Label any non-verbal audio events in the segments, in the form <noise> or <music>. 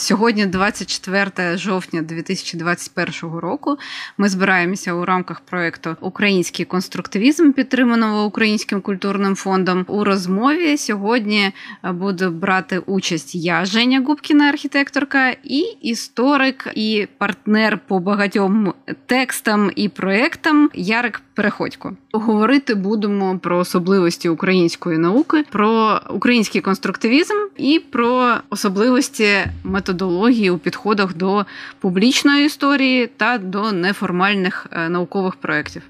Сьогодні, 24 жовтня 2021 року, ми збираємося у рамках проекту Український конструктивізм, підтриманого Українським культурним фондом. У розмові сьогодні буду брати участь я, Женя Губкіна, архітекторка, і історик, і партнер по багатьом текстам і проектам Ярик Переходько. Говорити будемо про особливості української науки, про український конструктивізм і про особливості методології у підходах до публічної історії та до неформальних е, наукових проєктів.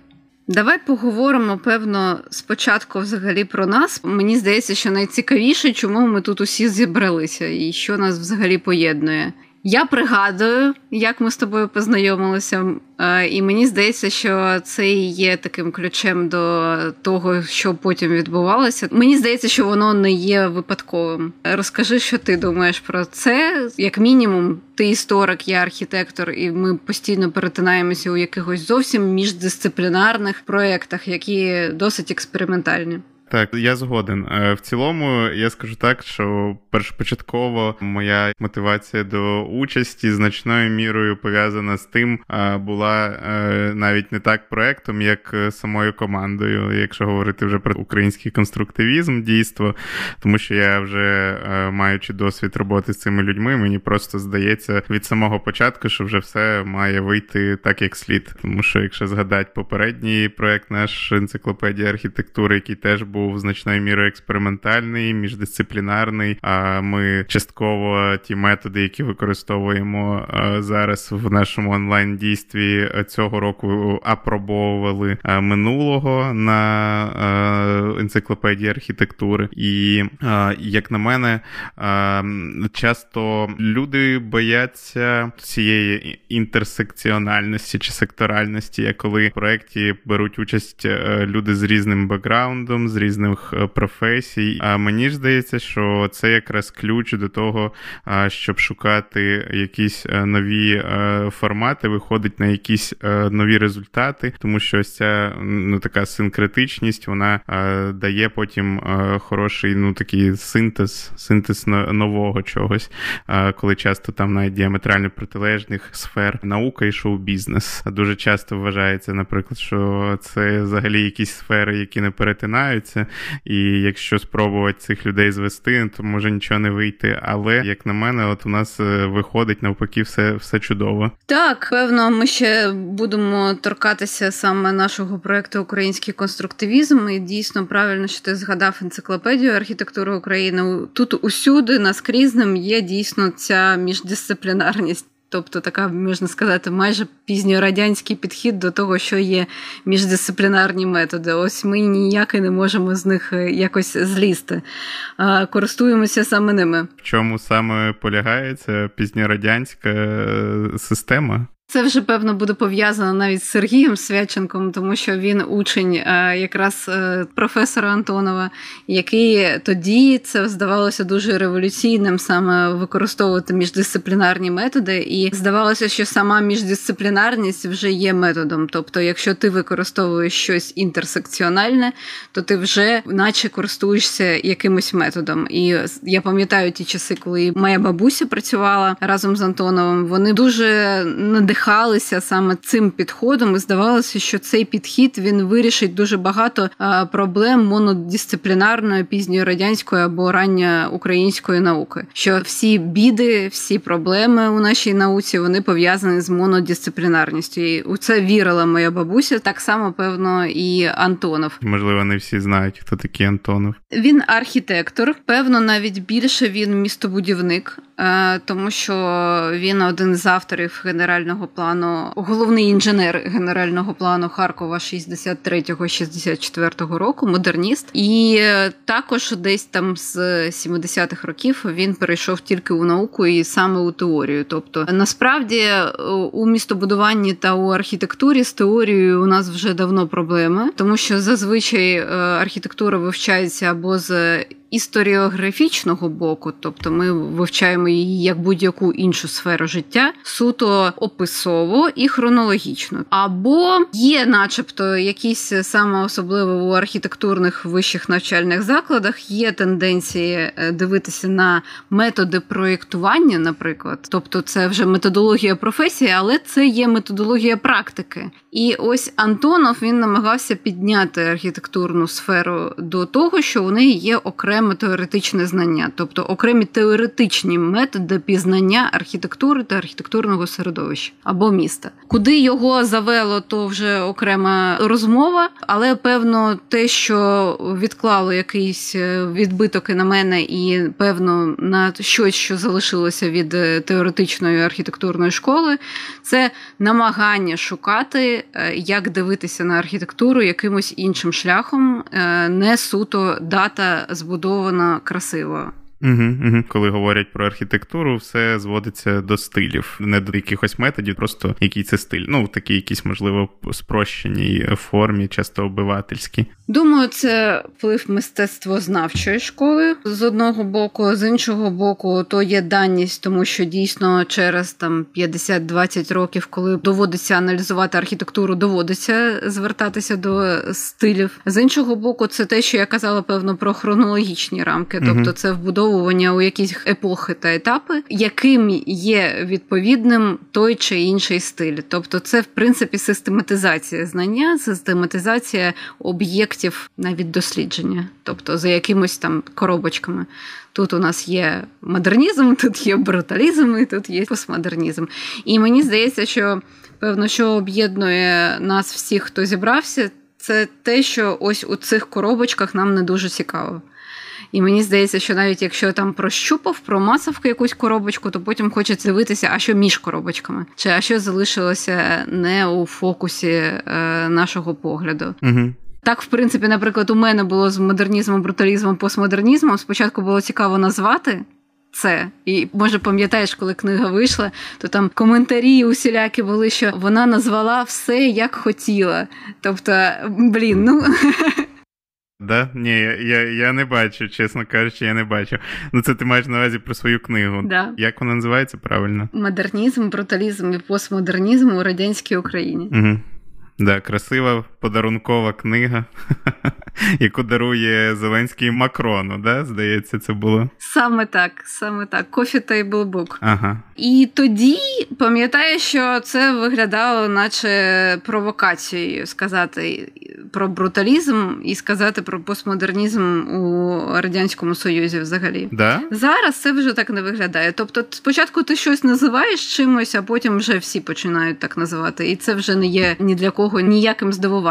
Давай поговоримо, певно, спочатку взагалі про нас. Мені здається, що найцікавіше, чому ми тут усі зібралися, і що нас взагалі поєднує. Я пригадую, як ми з тобою познайомилися, е, і мені здається, що це є таким ключем до того, що потім відбувалося. Мені здається, що воно не є випадковим. Розкажи, що ти думаєш про це. Як мінімум, ти історик, я архітектор, і ми постійно перетинаємося у якихось зовсім міждисциплінарних проєктах, які досить експериментальні. Так, я згоден. Е, в цілому, я скажу так, що першопочатково моя мотивація до участі значною мірою пов'язана з тим, була е, навіть не так проектом, як самою командою, якщо говорити вже про український конструктивізм, дійство, тому що я вже е, маючи досвід роботи з цими людьми, мені просто здається від самого початку, що вже все має вийти так, як слід. Тому що, якщо згадати попередній проект, наш енциклопедія архітектури, який теж був був значною мірою експериментальний, міждисциплінарний. А ми частково ті методи, які використовуємо зараз в нашому онлайн дійстві цього року, апробовували минулого на енциклопедії архітектури. І як на мене, часто люди бояться цієї інтерсекціональності чи секторальності, коли в проєкті беруть участь е, люди з різним бекграундом, з різним різних е, професій. А мені ж здається, що це якраз ключ до того, щоб шукати якісь е, нові е, формати, виходить на якісь нові результати, тому що ось ця ну така синкретичність вона дає потім хороший ну такий синтез, синтез нового чогось, коли часто там навіть діаметрально протилежних сфер наука і шоу-бізнес. Дуже часто вважається, наприклад, що це взагалі якісь сфери, які не перетинаються, і якщо спробувати цих людей звести, то може нічого не вийти. Але як на мене, от у нас е, виходить навпаки, все все чудово. Так, певно, ми ще будемо торкатися саме нашого проекту Український конструктивізм. І дійсно правильно, що ти згадав енциклопедію архітектури України. Тут усюди наскрізним є дійсно ця міждисциплінарність. Тобто така, можна сказати, майже пізньорадянський підхід до того, що є міждисциплінарні методи. Ось ми ніяк і не можемо з них е, якось злізти. Користуємося саме ними. В чому саме полягає ця пізньорадянська е, система? Це вже певно буде пов'язано навіть з Сергієм Свяченком, тому що він учень е, якраз е, професора Антонова, який тоді це здавалося дуже революційним саме використовувати міждисциплінарні методи, і здавалося, що сама міждисциплінарність вже є методом. Тобто, якщо ти використовуєш щось інтерсекціональне, то ти вже наче користуєшся якимось методом. І я пам'ятаю ті часи, коли моя бабуся працювала разом з Антоновим. Вони дуже надихали надихалися саме цим підходом, і здавалося, що цей підхід він вирішить дуже багато проблем монодисциплінарної пізньої радянської або рання української науки. Що всі біди, всі проблеми у нашій науці вони пов'язані з монодисциплінарністю. І У це вірила моя бабуся, так само певно, і Антонов. Можливо, не всі знають, хто такий Антонов. Він архітектор, певно, навіть більше він містобудівник, е, тому що він один з авторів генерального плану, головний інженер генерального плану Харкова 63-64 року, модерніст. І також десь там з 70-х років він перейшов тільки у науку і саме у теорію. Тобто, насправді у містобудуванні та у архітектурі з теорією у нас вже давно проблеми, тому що зазвичай е, архітектура вивчається або з історіографічного боку, тобто ми вивчаємо її як будь-яку іншу сферу життя, суто описово і хронологічно. Або є, начебто, якісь саме особливо у архітектурних вищих навчальних закладах, є тенденції е, дивитися на методи проєктування, наприклад, тобто це вже методологія професії, але це є методологія практики. І ось Антонов він намагався підняти архітектурну сферу до того, що у неї є окреме теоретичне знання, тобто окремі теоретичні методи пізнання архітектури та архітектурного середовища або міста. Куди його завело, то вже окрема розмова, але певно, те, що відклало якийсь е, відбиток на мене, і певно на щось, що залишилося від е, теоретичної архітектурної школи, це намагання шукати, е, як дивитися на архітектуру якимось іншим шляхом, не суто дата збудована красиво. Угу, угу. Коли говорять про архітектуру, все зводиться до стилів, не до якихось методів, просто який це стиль. Ну, в такій якійсь, можливо, спрощеній формі, часто обивательській. Думаю, це вплив мистецтвознавчої школи з одного боку, з іншого боку, то є даність, тому що дійсно через там 50-20 років, коли доводиться аналізувати архітектуру, доводиться звертатися до стилів. З іншого боку, це те, що я казала, певно, про хронологічні рамки, тобто це вбудовування у якісь епохи та етапи, яким є відповідним той чи інший стиль. Тобто, це в принципі систематизація знання, систематизація об'єктів навіть дослідження, тобто за якимось там коробочками. Тут у нас є модернізм, тут є бруталізм, і тут є постмодернізм. І мені здається, що певно, що об'єднує нас всіх, хто зібрався, це те, що ось у цих коробочках нам не дуже цікаво. І мені здається, що навіть якщо там прощупав, промацав якусь коробочку, то потім хочеться дивитися, а що між коробочками, чи а що залишилося не у фокусі е, нашого погляду. Угу. Так, в принципі, наприклад, у мене було з модернізмом, бруталізмом, постмодернізмом. Спочатку було цікаво назвати. Це і може пам'ятаєш, коли книга вийшла, то там коментарі усілякі були, що вона назвала все як хотіла. Тобто, блін, ну <laughs> Да? Ні, я я не бачу, чесно кажучи, я не бачу. Ну це ти маєш на увазі про свою книгу. Да. Як вона називається правильно? Модернізм, бруталізм і постмодернізм у радянській Україні. Угу. Да, красива подарункова книга, <laughs> яку дарує Зеленський Макрону, да? здається, це було. Саме так, саме так. Coffee Table Book. Ага. І тоді пам'ятаю, що це виглядало, наче провокацією сказати про бруталізм і сказати про постмодернізм у Радянському Союзі взагалі. Да? Зараз це вже так не виглядає. Тобто, спочатку ти щось називаєш чимось, а потім вже всі починають так називати. І це вже не є ні для кого ніяким здивуванням.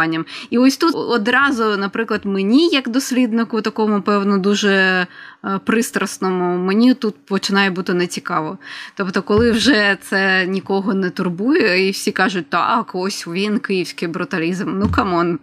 І ось тут одразу, наприклад, мені, як досліднику, такому певно, дуже Е, пристрасному, мені тут починає бути нецікаво. Тобто, коли вже це нікого не турбує, і всі кажуть, так, ось він, київський бруталізм. Ну come on.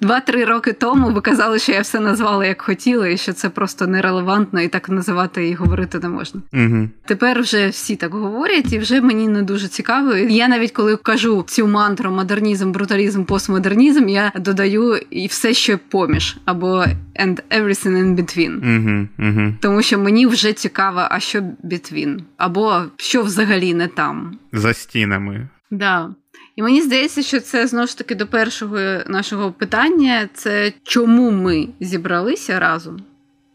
Два-три роки тому ви казали, що я все назвала як хотіла, і що це просто нерелевантно, і так називати і говорити не можна. Угу. Тепер вже всі так говорять, і вже мені не дуже цікаво. Я навіть коли кажу цю мантру модернізм, бруталізм, постмодернізм, я додаю і все, що поміж, або and everything in between. Угу, угу. Тому що мені вже цікаво, а що between, або що взагалі не там. За стінами. Да. І мені здається, що це знову ж таки до першого нашого питання: це чому ми зібралися разом?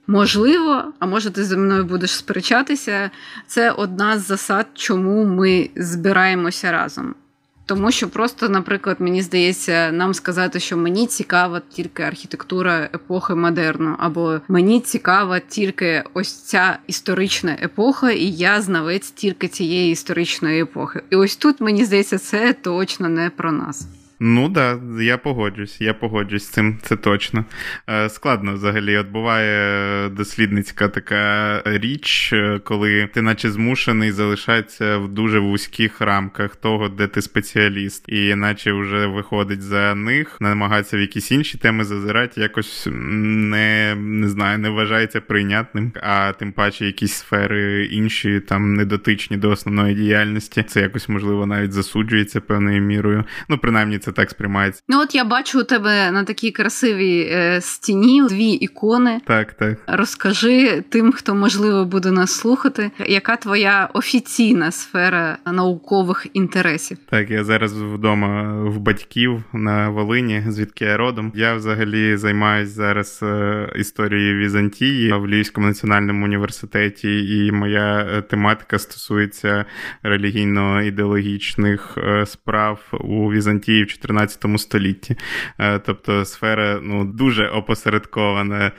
Можливо, а може ти зі мною будеш сперечатися. Це одна з засад, чому ми збираємося разом. Тому що просто, наприклад, мені здається, нам сказати, що мені цікава тільки архітектура епохи модерну, або мені цікава тільки ось ця історична епоха, і я знавець тільки цієї історичної епохи. І ось тут мені здається, це точно не про нас. Ну да, я погоджусь, я погоджусь з цим, це точно. Е, складно взагалі. От буває дослідницька така річ, е, коли ти, наче змушений залишатися в дуже вузьких рамках того, де ти спеціаліст, і наче вже виходить за них, намагатися в якісь інші теми зазирати, якось не не знаю, не вважається прийнятним. А тим паче якісь сфери інші там недотичні до основної діяльності. Це якось можливо навіть засуджується певною мірою. Ну, принаймні, це це так сприймається. Ну от я бачу у тебе на такій красивій е, стіні дві ікони. Так, так. Розкажи тим, хто можливо буде нас слухати, яка твоя офіційна сфера наукових інтересів? Так, я зараз вдома в батьків на Волині, звідки я родом. Я взагалі займаюся зараз е, історією Візантії в Львівському національному університеті, і моя е, тематика стосується релігійно-ідеологічних е, справ у Візантії в 14 столітті. Тобто сфера ну дуже опосередкована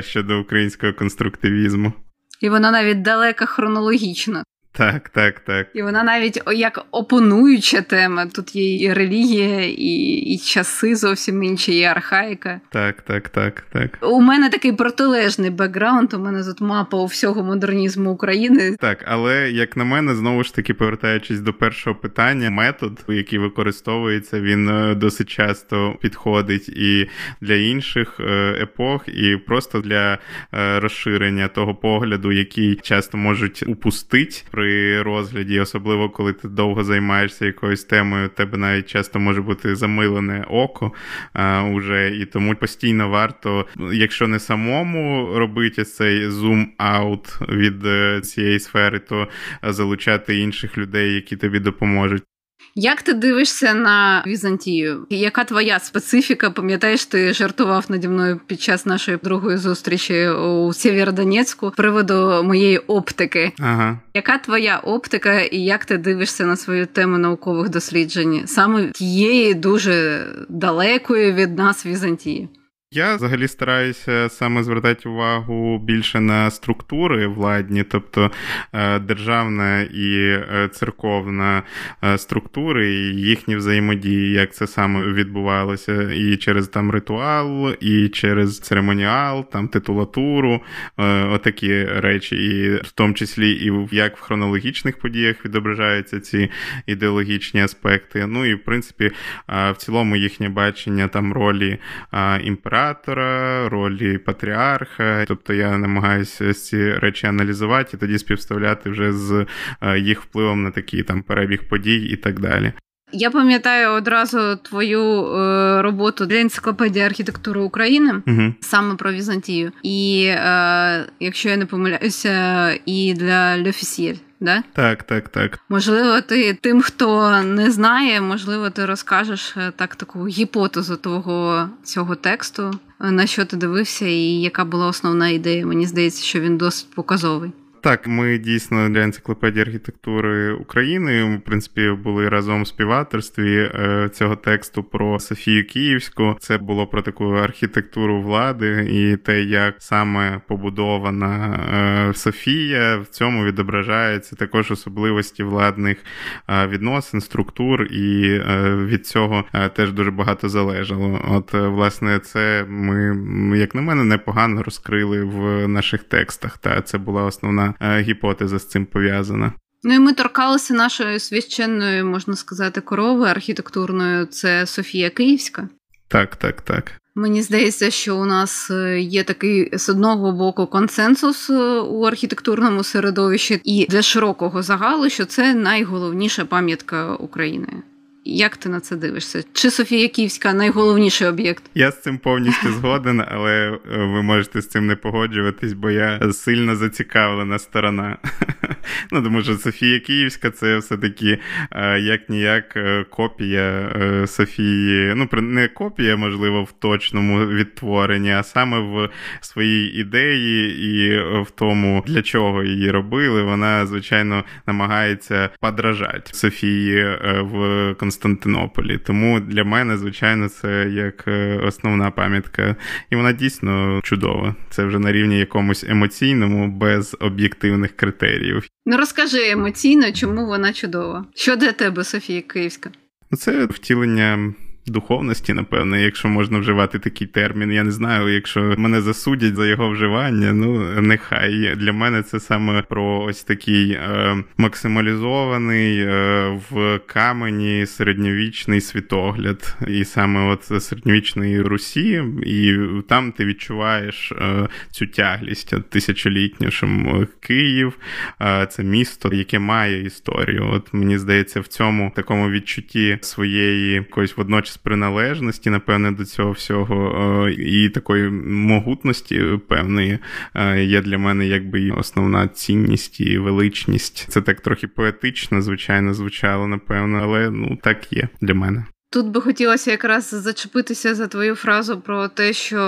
щодо українського конструктивізму. І вона навіть далека хронологічно. Так, так, так. І вона навіть як опонуюча тема. Тут є і релігія, і і часи зовсім інші, і архаїка. Так, так, так, так. У мене такий протилежний бекграунд. У мене тут мапа у всього модернізму України. Так, але як на мене, знову ж таки, повертаючись до першого питання, метод, який використовується, він е, досить часто підходить і для інших е, епох, і просто для е, розширення того погляду, який часто можуть упустити при розгляді, особливо коли ти довго займаєшся якоюсь темою, тебе навіть часто може бути замилене око а, уже, і тому постійно варто, якщо не самому робити цей зум-аут від е, цієї сфери, то залучати інших людей, які тобі допоможуть. Як ти дивишся на Візантію? Яка твоя специфіка? Пам'ятаєш, ти жартував наді мною під час нашої другої зустрічі у Сєвєродонецьку приводу моєї оптики? Ага. Яка твоя оптика, і як ти дивишся на свою тему наукових досліджень саме тієї дуже далекої від нас Візантії? Я взагалі стараюся саме звертати увагу більше на структури владні, тобто е, державна і е, церковна е, структури, і їхні взаємодії, як це саме відбувалося, і через там ритуал, і через церемоніал, там титулатуру, отакі речі, і в тому числі і як в хронологічних подіях відображаються ці ідеологічні аспекти. Ну і в принципі, в цілому їхнє бачення там ролі імператора імператора, ролі патріарха. Тобто я намагаюся ці речі аналізувати і тоді співставляти вже з е, їх впливом на такий там перебіг подій і так далі. Я пам'ятаю одразу твою е, роботу для енциклопедії архітектури України угу. саме про Візантію, і е, якщо я не помиляюся, і для Льофісіль. Да? Так, так, так. Можливо, ти тим, хто не знає, можливо, ти розкажеш е, так таку гіпотезу того цього тексту, на що ти дивився, і яка була основна ідея. Мені здається, що він досить показовий. Так, ми дійсно для енциклопедії архітектури України. В принципі, були разом в співавторстві е, цього тексту про Софію Київську. Це було про таку архітектуру влади і те, як саме побудована е, Софія. В цьому відображаються також особливості владних е, відносин, структур, і від цього теж дуже багато залежало. От, власне, це ми, як на мене, непогано розкрили в наших текстах. Та це була основна. Е, гіпотеза з цим пов'язана. Ну і ми торкалися нашої священної, можна сказати, корови архітектурної. Це Софія Київська. Так, так, так. Мені здається, що у нас е, є такий з одного боку консенсус е, у архітектурному середовищі, і для широкого загалу, що це найголовніша пам'ятка України. Як ти на це дивишся? Чи Софія Київська найголовніший об'єкт? Я з цим повністю згоден, але е, ви можете з цим не погоджуватись, бо я сильно зацікавлена сторона. <laughs> Ну, тому що Софія Київська це все-таки е, як ніяк е, копія Софії. Ну, не копія, можливо, в точному відтворенні, а саме в своїй ідеї і в тому, для чого її робили. Вона, звичайно, намагається подражати Софії в Константинополі. Тому для мене, звичайно, це як е, основна пам'ятка, і вона дійсно чудова. Це вже на рівні якомусь емоційному, без об'єктивних критеріїв. Ну розкажи емоційно, чому вона чудова? Що для тебе, Софія Київська? Ну, це втілення духовності, напевне, якщо можна вживати такий термін. Я не знаю, якщо мене засудять за його вживання, ну нехай для мене це саме про ось такий е, максималізований е, в камені середньовічний світогляд, і саме от середньовічної Русі, і там ти відчуваєш е, цю тяглість тисячолітню, що Київ е, це місто, яке має історію. От мені здається, в цьому такому відчутті своєї якоїсь водночас приналежності, напевне, до цього всього, е, і такої могутності певної є для мене якби основна цінність і величність. Це так трохи поетично, звичайно, звучало, напевно, але ну так є для мене. Тут би хотілося якраз зачепитися за твою фразу про те, що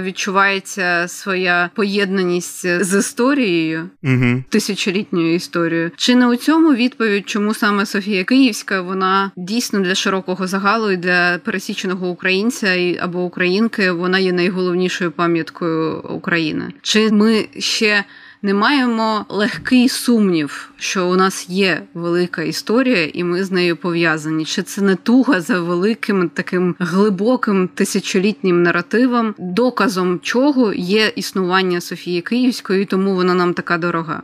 відчувається своя поєднаність з історією, угу. тисячолітньою історією. Чи не у цьому відповідь, чому саме Софія Київська вона дійсно для широкого загалу і для пересіченого українця або українки вона є найголовнішою пам'яткою України? Чи ми ще не маємо легкий сумнів, що у нас є велика історія, і ми з нею пов'язані. Чи це не туга за великим таким глибоким тисячолітнім наративом, доказом чого є існування Софії Київської, тому вона нам така дорога?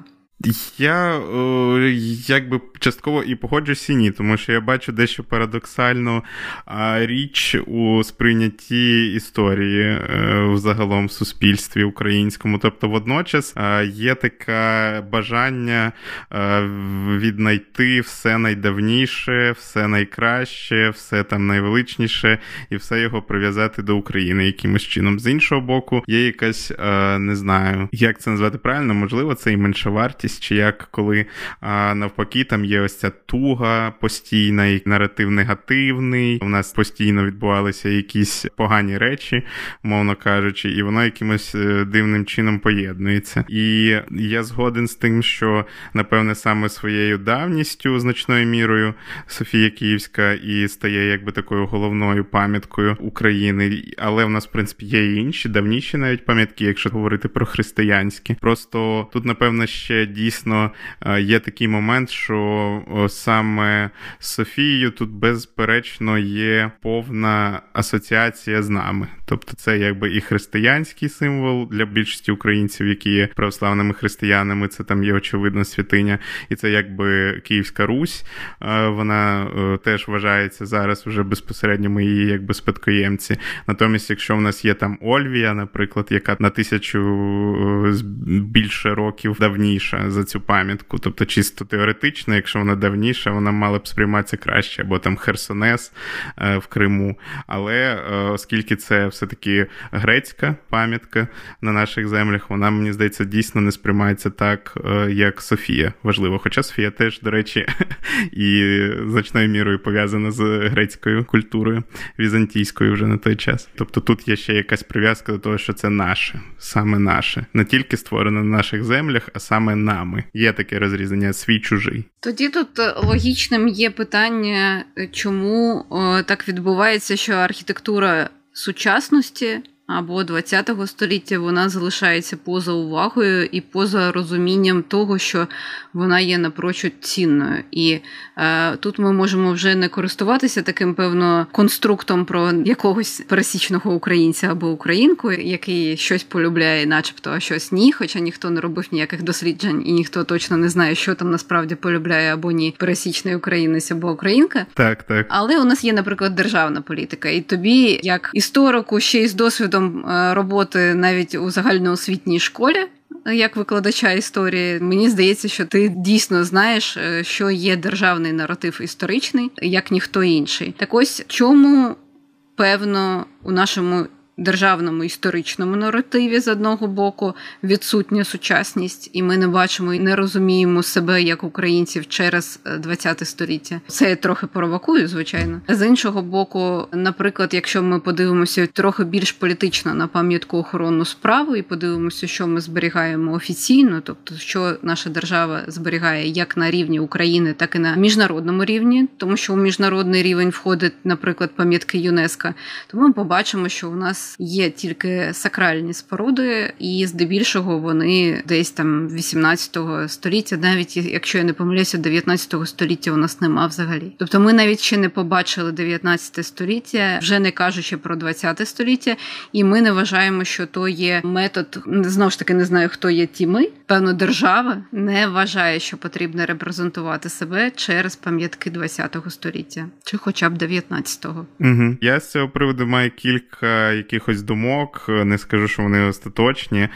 Я о, якби частково і погоджуюся, ні, тому що я бачу дещо парадоксальну річ у сприйнятті історії е, взагалом в суспільстві українському. Тобто, водночас а, є таке бажання віднайти все найдавніше, все найкраще, все там найвеличніше, і все його прив'язати до України якимось чином. З іншого боку, є якась не знаю, як це назвати правильно, можливо, це і менша вартість якість, чи як коли а, навпаки там є ось ця туга постійна, і наратив негативний. У нас постійно відбувалися якісь погані речі, мовно кажучи, і воно якимось е, дивним чином поєднується. І я згоден з тим, що напевне саме своєю давністю, значною мірою, Софія Київська і стає якби такою головною пам'яткою України. Але в нас, в принципі, є і інші давніші навіть пам'ятки, якщо говорити про християнські. Просто тут, напевно, ще дійсно е, є такий момент, що саме Софією тут безперечно є повна асоціація з нами. Тобто, це якби і християнський символ для більшості українців, які є православними християнами. Це там є очевидно святиня, і це якби Київська Русь. Е, вона е, теж вважається зараз вже безпосередньо ми її якби спадкоємці. Натомість, якщо в нас є там Ольвія, наприклад, яка на тисячу більше років давніша за цю пам'ятку. Тобто, чисто теоретично, якщо вона давніша, вона мала б сприйматися краще, або там Херсонес е, в Криму. Але е, оскільки це все-таки грецька пам'ятка на наших землях, вона, мені здається, дійсно не сприймається так, е, як Софія. Важливо. Хоча Софія теж, до речі, <laughs> і значною мірою пов'язана з грецькою культурою, візантійською вже на той час. Тобто тут є ще якась прив'язка до того, що це наше, саме наше, не тільки створено на наших землях, а саме нами. Є таке розрізання свій чужий. Тоді тут е, логічним є питання, е, чому так відбувається, що архітектура сучасності або ХХ століття вона залишається поза увагою і поза розумінням того, що вона є напрочуд цінною. І е, тут ми можемо вже не користуватися таким певно конструктом про якогось пересічного українця або українку, який щось полюбляє, начебто, а щось ні, хоча ніхто не робив ніяких досліджень, і ніхто точно не знає, що там насправді полюбляє або ні пересічний українець або українка. Так, так. Але у нас є, наприклад, державна політика, і тобі, як історику, ще й з досвідом досвідом е, роботи навіть у загальноосвітній школі. Як викладача історії, мені здається, що ти дійсно знаєш, е, що є державний наратив історичний, як ніхто інший. Так ось чому певно у нашому державному історичному наративі з одного боку відсутня сучасність, і ми не бачимо і не розуміємо себе як українців через ХХ століття. Це я трохи провокую, звичайно. З іншого боку, наприклад, якщо ми подивимося трохи більш політично на пам'ятку охоронну справу і подивимося, що ми зберігаємо офіційно, тобто що наша держава зберігає як на рівні України, так і на міжнародному рівні, тому що у міжнародний рівень входить, наприклад, пам'ятки ЮНЕСКО, то ми побачимо, що у нас є тільки сакральні споруди, і здебільшого вони десь там 18 століття, навіть якщо я не помиляюся, 19 століття у нас нема взагалі. Тобто ми навіть ще не побачили 19 століття, вже не кажучи про 20 століття, і ми не вважаємо, що то є метод. Знову ж таки, не знаю, хто є ті ми. Певно, держава не вважає, що потрібно репрезентувати себе через пам'ятки 20 століття, чи хоча б 19-го. Угу. Я з цього приводу маю кілька якихось думок. Не скажу, що вони остаточні.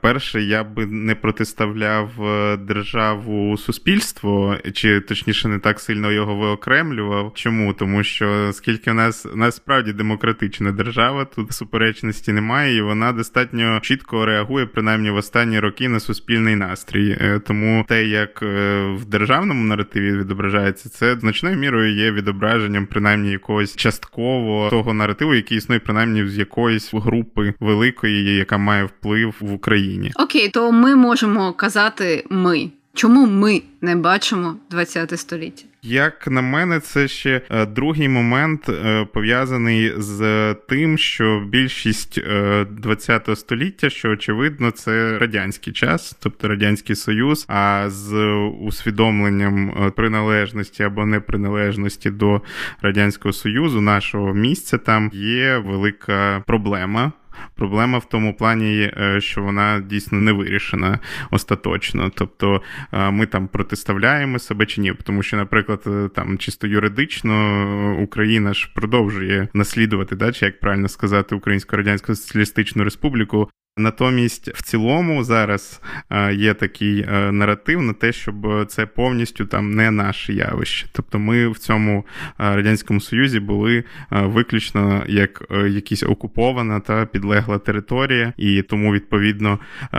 Перше, я би не протиставляв е, державу суспільству, чи точніше не так сильно його виокремлював. Чому? Тому що скільки в нас насправді демократична держава, тут суперечності немає, і вона достатньо чітко реагує, принаймні в останні роки на суспільний настрій. Е, тому те, як е, в державному наративі відображається, це значною мірою є відображенням, принаймні якогось частково того наративу, який існує принаймні з якоїсь групи великої, яка має вплив в Україні. Окей, то ми можемо казати ми. Чому ми не бачимо ХХ століття? Як на мене, це ще е, другий момент е, пов'язаний з тим, що більшість ХХ е, століття, що очевидно, це радянський час, тобто радянський союз. А з усвідомленням приналежності або неприналежності до радянського союзу, нашого місця там є велика проблема. Проблема в тому плані, е, що вона дійсно не вирішена остаточно. Тобто е, ми там протиставляємо себе чи ні, тому що, наприклад, е, там чисто юридично Україна ж продовжує наслідувати, да, чи як правильно сказати, Українську Радянську Соціалістичну Республіку Натомість, в цілому, зараз е, є такий е, наратив на те, щоб це повністю там не наше явище. Тобто, ми в цьому е, радянському союзі були виключно як якісь окупована та підлегла територія, і тому відповідно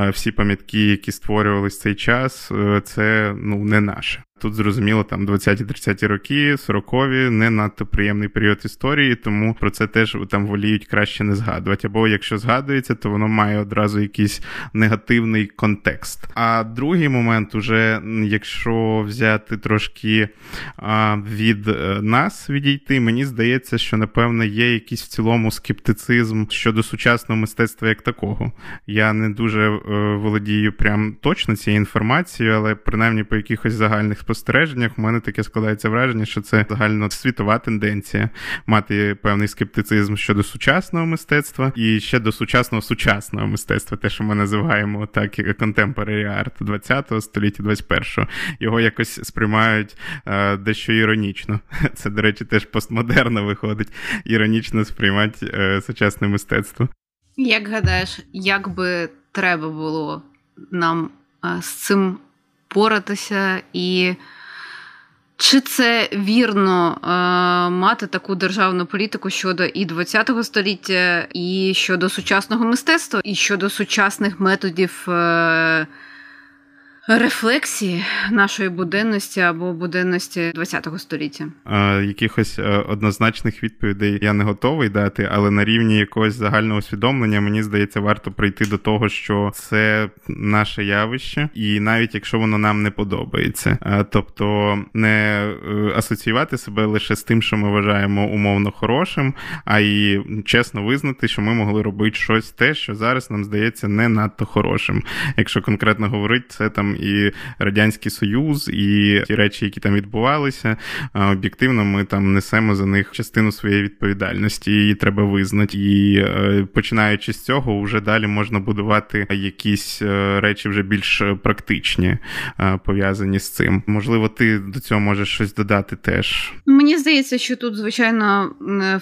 всі пам'ятки, які створювалися цей час, це ну не наше. Тут зрозуміло, там 20-30 роки, 40-ві, не надто приємний період історії, тому про це теж там воліють краще не згадувати. Або якщо згадується, то воно має одразу якийсь негативний контекст. А другий момент, уже якщо взяти трошки а, від е, нас відійти, мені здається, що напевно є якийсь в цілому скептицизм щодо сучасного мистецтва як такого. Я не дуже е, володію прям точно цією інформацією, але принаймні по якихось загальних спостереженнях у мене таке складається враження, що це загально світова тенденція мати певний скептицизм щодо сучасного мистецтва і ще до сучасного сучасного мистецтва, те, що ми називаємо так, contemporary art 20-го століття, 21-го. Його якось сприймають е, дещо іронічно. <laughs> Це, до речі, теж постмодерно виходить. Іронічно сприймати е, сучасне мистецтво. Як гадаєш, як би треба було нам е, з цим поратися, і чи це вірно е, мати таку державну політику щодо і ХХ століття, і щодо сучасного мистецтва, і щодо сучасних методів? Рефлексії нашої буденності або буденності ХХ століття. А, Якихось е, однозначних відповідей я не готовий дати, але на рівні якогось загального усвідомлення мені здається, варто прийти до того, що це наше явище, і навіть якщо воно нам не подобається, а, тобто не е, асоціювати себе лише з тим, що ми вважаємо умовно хорошим, а й чесно визнати, що ми могли робити щось те, що зараз нам здається не надто хорошим. Якщо конкретно говорити, це там і Радянський Союз, і ті речі, які там відбувалися, об'єктивно ми там несемо за них частину своєї відповідальності, її треба визнати. І е, починаючи з цього, вже далі можна будувати якісь е, речі вже більш практичні, е, пов'язані з цим. Можливо, ти до цього можеш щось додати теж. Мені здається, що тут, звичайно,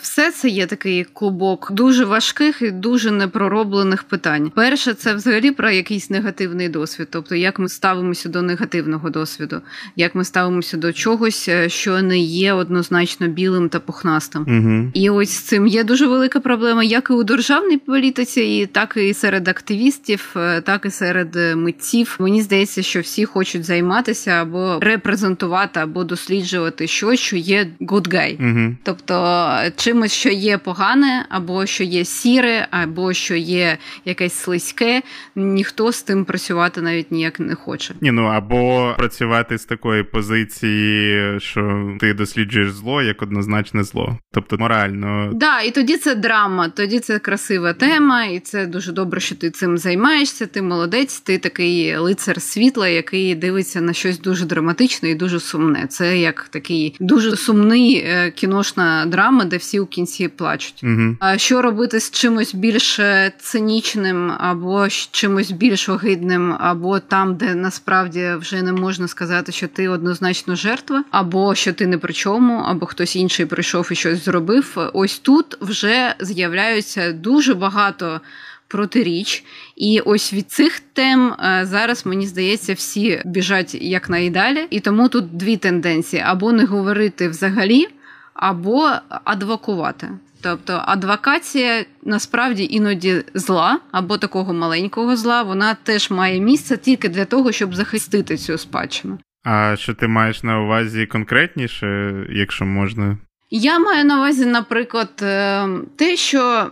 все це є такий клубок дуже важких і дуже непророблених питань. Перше, це взагалі про якийсь негативний досвід, тобто як ми ставимося до негативного досвіду, як ми ставимося до чогось, е, що не є однозначно білим та пухнастим. Угу. І ось з цим є дуже велика проблема, як і у державній політиці, і так і серед активістів, е, так і серед е, митців. Мені здається, що всі хочуть займатися або репрезентувати, або досліджувати щось, що є good guy. Угу. тобто чимось, що є погане, або що є сіре, або що є якесь слизьке. Ніхто з тим працювати навіть ніяк не хоче хоче. Ні, ну або працювати з такої позиції, що ти досліджуєш зло як однозначне зло, тобто морально. Да, і тоді це драма, тоді це красива тема, і це дуже добре, що ти цим займаєшся. Ти молодець, ти такий лицар світла, який дивиться на щось дуже драматичне і дуже сумне. Це як такий дуже сумний е, кіношна драма, де всі у кінці плачуть. Угу. А що робити з чимось більш цинічним, або з чимось більш огидним, або там, де насправді вже не можна сказати, що ти однозначно жертва, або що ти не при чому, або хтось інший прийшов і щось зробив. Ось тут вже з'являються дуже багато. Протиріч, і ось від цих тем е, зараз мені здається, всі біжать якнайдалі, і тому тут дві тенденції: або не говорити взагалі, або адвокувати. Тобто адвокація насправді іноді зла або такого маленького зла, вона теж має місце тільки для того, щоб захистити цю спадщину. А що ти маєш на увазі конкретніше, якщо можна? Я маю на увазі, наприклад, е, те, що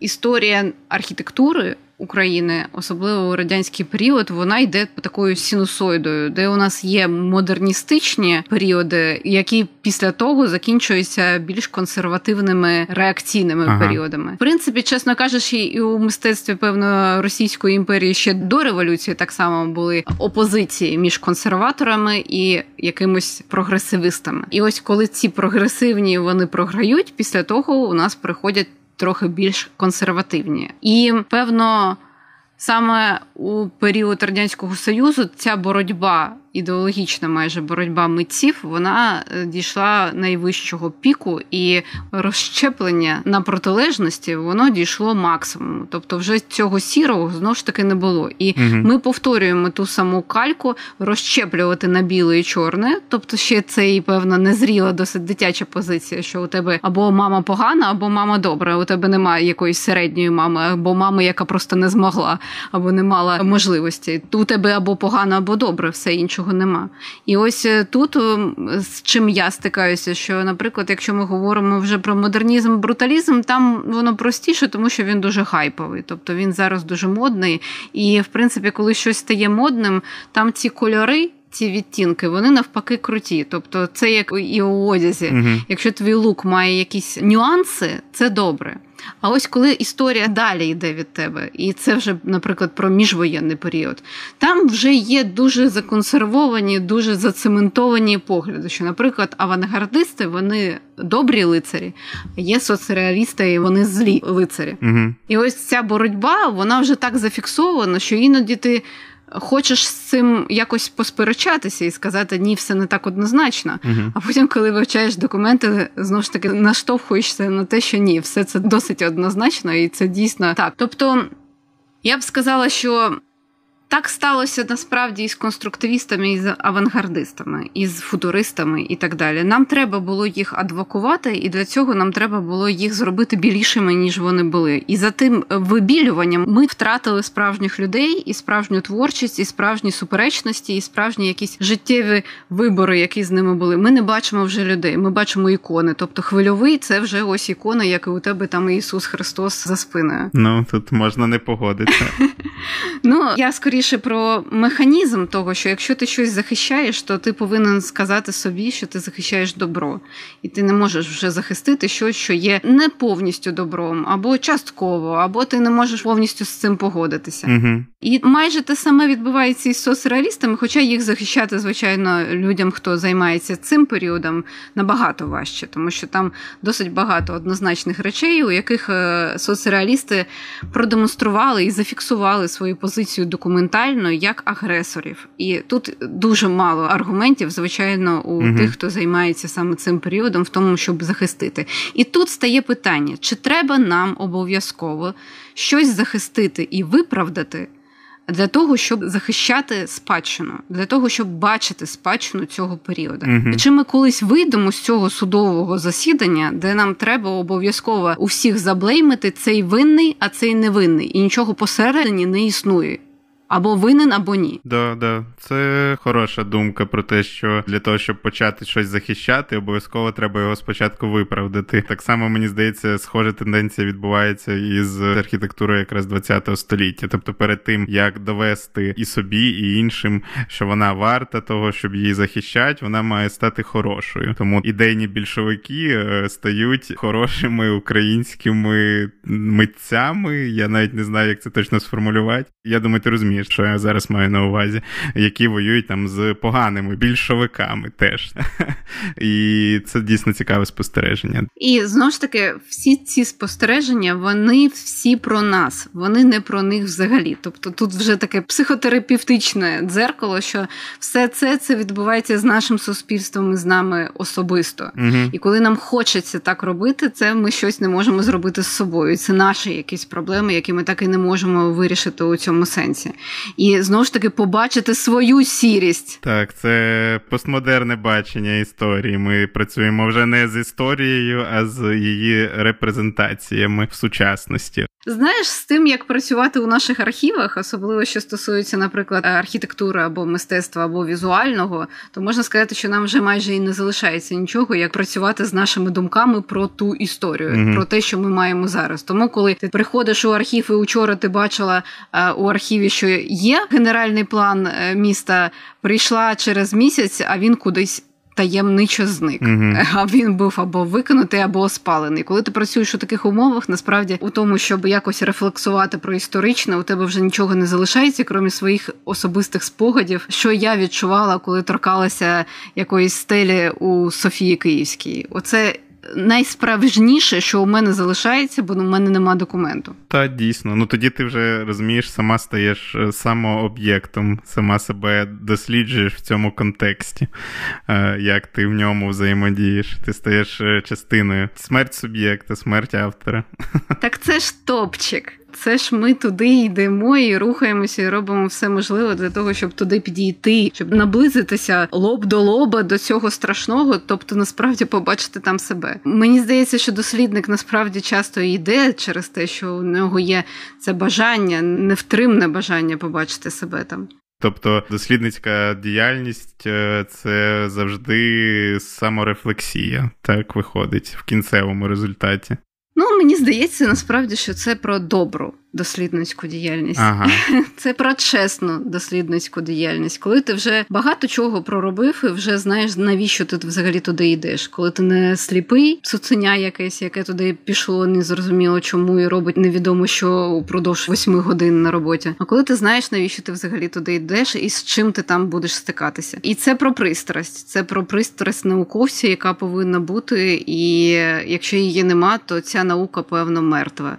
історія архітектури України, особливо у радянський період, вона йде такою синусоїдою, де у нас є модерністичні періоди, які після того закінчуються більш консервативними реакційними ага. періодами. В принципі, чесно кажучи, і у мистецтві певно Російської імперії ще до революції так само були опозиції між консерваторами і якимось прогресивистами. І ось коли ці прогресивні вони програють, після того у нас приходять трохи більш консервативні. І певно, саме у період радянського союзу ця боротьба ідеологічна майже боротьба митців, вона е, дійшла найвищого піку, і розщеплення на протилежності воно дійшло максимуму. Тобто, вже цього сірого знову ж таки не було. І угу. ми повторюємо ту саму кальку розщеплювати на біле і чорне. Тобто, ще це і певна незріла, досить дитяча позиція, що у тебе або мама погана, або мама добра. У тебе немає якоїсь середньої мами, або мами, яка просто не змогла, або не мала можливості. У тебе або погано, або добре, все іншого іншого нема. І ось е, тут з чим я стикаюся, що, наприклад, якщо ми говоримо вже про модернізм, бруталізм, там воно простіше, тому що він дуже хайповий, тобто він зараз дуже модний. І, в принципі, коли щось стає модним, там ці кольори. Ці відтінки, вони навпаки круті. Тобто, це як і у одязі. uh Якщо твій лук має якісь нюанси, це добре. А ось коли історія далі йде від тебе, і це вже, наприклад, про міжвоєнний період, там вже є дуже законсервовані, дуже зацементовані погляди. Що, наприклад, авангардисти вони добрі лицарі, є соцреалісти, і вони злі лицарі. Угу. І ось ця боротьба, вона вже так зафіксована, що іноді ти хочеш з цим якось посперечатися і сказати ні, все не так однозначно. uh А потім, коли вивчаєш документи, знову ж таки наштовхуєшся на те, що ні, все це досить однозначно, і це дійсно так. Тобто я б сказала, що так сталося насправді і з конструктивістами, і з авангардистами, і з футуристами, і так далі. Нам треба було їх адвокувати, і для цього нам треба було їх зробити білішими, ніж вони були. І за тим вибілюванням ми втратили справжніх людей, і справжню творчість, і справжні суперечності, і справжні якісь життєві вибори, які з ними були. Ми не бачимо вже людей. Ми бачимо ікони. Тобто, хвильовий це вже ось ікона, як і у тебе там Ісус Христос за спиною. Ну тут можна не погодитися. <laughs> Ну я скоріше скоріше про механізм того, що якщо ти щось захищаєш, то ти повинен сказати собі, що ти захищаєш добро, і ти не можеш вже захистити щось, що є не повністю добром, або частково, або ти не можеш повністю з цим погодитися. Угу. І майже те саме відбувається із соцреалістами, хоча їх захищати, звичайно, людям, хто займається цим періодом, набагато важче, тому що там досить багато однозначних речей, у яких е, соцреалісти продемонстрували і зафіксували свою позицію документально ментально як агресорів. І тут дуже мало аргументів, звичайно, у угу. тих, хто займається саме цим періодом, в тому, щоб захистити. І тут стає питання: чи треба нам обов'язково щось захистити і виправдати? Для того щоб захищати спадщину, для того щоб бачити спадщину цього періоду, і чи ми колись вийдемо з цього судового засідання, де нам треба обов'язково у всіх заблеймити цей винний, а цей невинний, і нічого посередині не існує. Або винен, або ні. Да, да, це хороша думка про те, що для того, щоб почати щось захищати, обов'язково треба його спочатку виправдати. Так само мені здається, схожа тенденція відбувається із архітектурою якраз 20-го століття. Тобто, перед тим як довести і собі, і іншим, що вона варта того, щоб її захищати, вона має стати хорошою. Тому ідейні більшовики е, стають хорошими українськими митцями. Я навіть не знаю, як це точно сформулювати. Я думаю, ти розумієш, що я зараз маю на увазі, які воюють там з поганими більшовиками теж. <laughs> І це дійсно цікаве спостереження. І знову ж таки, всі ці спостереження, вони всі про нас, вони не про них взагалі. Тобто тут вже таке психотерапевтичне дзеркало, що все це це відбувається з нашим суспільством і з нами особисто. Угу. І коли нам хочеться так робити, це ми щось не можемо зробити з собою. Це наші якісь проблеми, які ми так і не можемо вирішити у цьому сенсі. І знову ж таки побачити свою сірість. Так, це постмодерне бачення історії. Ми працюємо вже не з історією, а з її репрезентаціями в сучасності. Знаєш, з тим, як працювати у наших архівах, особливо що стосується, наприклад, архітектури або мистецтва, або візуального, то можна сказати, що нам вже майже і не залишається нічого, як працювати з нашими думками про ту історію, mm-hmm. про те, що ми маємо зараз. Тому, коли ти приходиш у архів, і учора ти бачила а, у архіві, що є генеральний план е, міста, прийшла через місяць, а він кудись таємничо зник. Uh-huh. А він був або викинутий, або спалений. Коли ти працюєш у таких умовах, насправді у тому, щоб якось рефлексувати про історичне, у тебе вже нічого не залишається, крім своїх особистих спогадів, що я відчувала, коли торкалася якоїсь стелі у Софії Київській. Оце найсправжніше, що у мене залишається, бо у мене нема документу. Та дійсно. Ну тоді ти вже розумієш, сама стаєш е, самооб'єктом, сама себе досліджуєш в цьому контексті, е, як ти в ньому взаємодієш. Ти стаєш е, частиною. Смерть суб'єкта, смерть автора. <laughs> Так це ж топчик. Це ж ми туди йдемо і рухаємося, і робимо все можливе для того, щоб туди підійти, щоб наблизитися лоб до лоба до цього страшного, тобто насправді побачити там себе. Мені здається, що дослідник насправді часто йде через те, що у нього є це бажання, невтримне бажання побачити себе там. Тобто дослідницька діяльність е, це завжди саморефлексія, так виходить в кінцевому результаті. Ну, мені здається, насправді, що це про добру дослідницьку діяльність. Ага. <laughs> Це про чесну дослідницьку діяльність. Коли ти вже багато чого проробив, і вже знаєш, навіщо ти взагалі туди йдеш. Коли ти не сліпий, цуценя якесь, яке туди пішло, не зрозуміло чому і робить невідомо що упродовж восьми годин на роботі. А коли ти знаєш, навіщо ти взагалі туди йдеш і з чим ти там будеш стикатися. І це про пристрасть, це про пристрасть науковця, яка повинна бути, і якщо її нема, то ця наука певно мертва.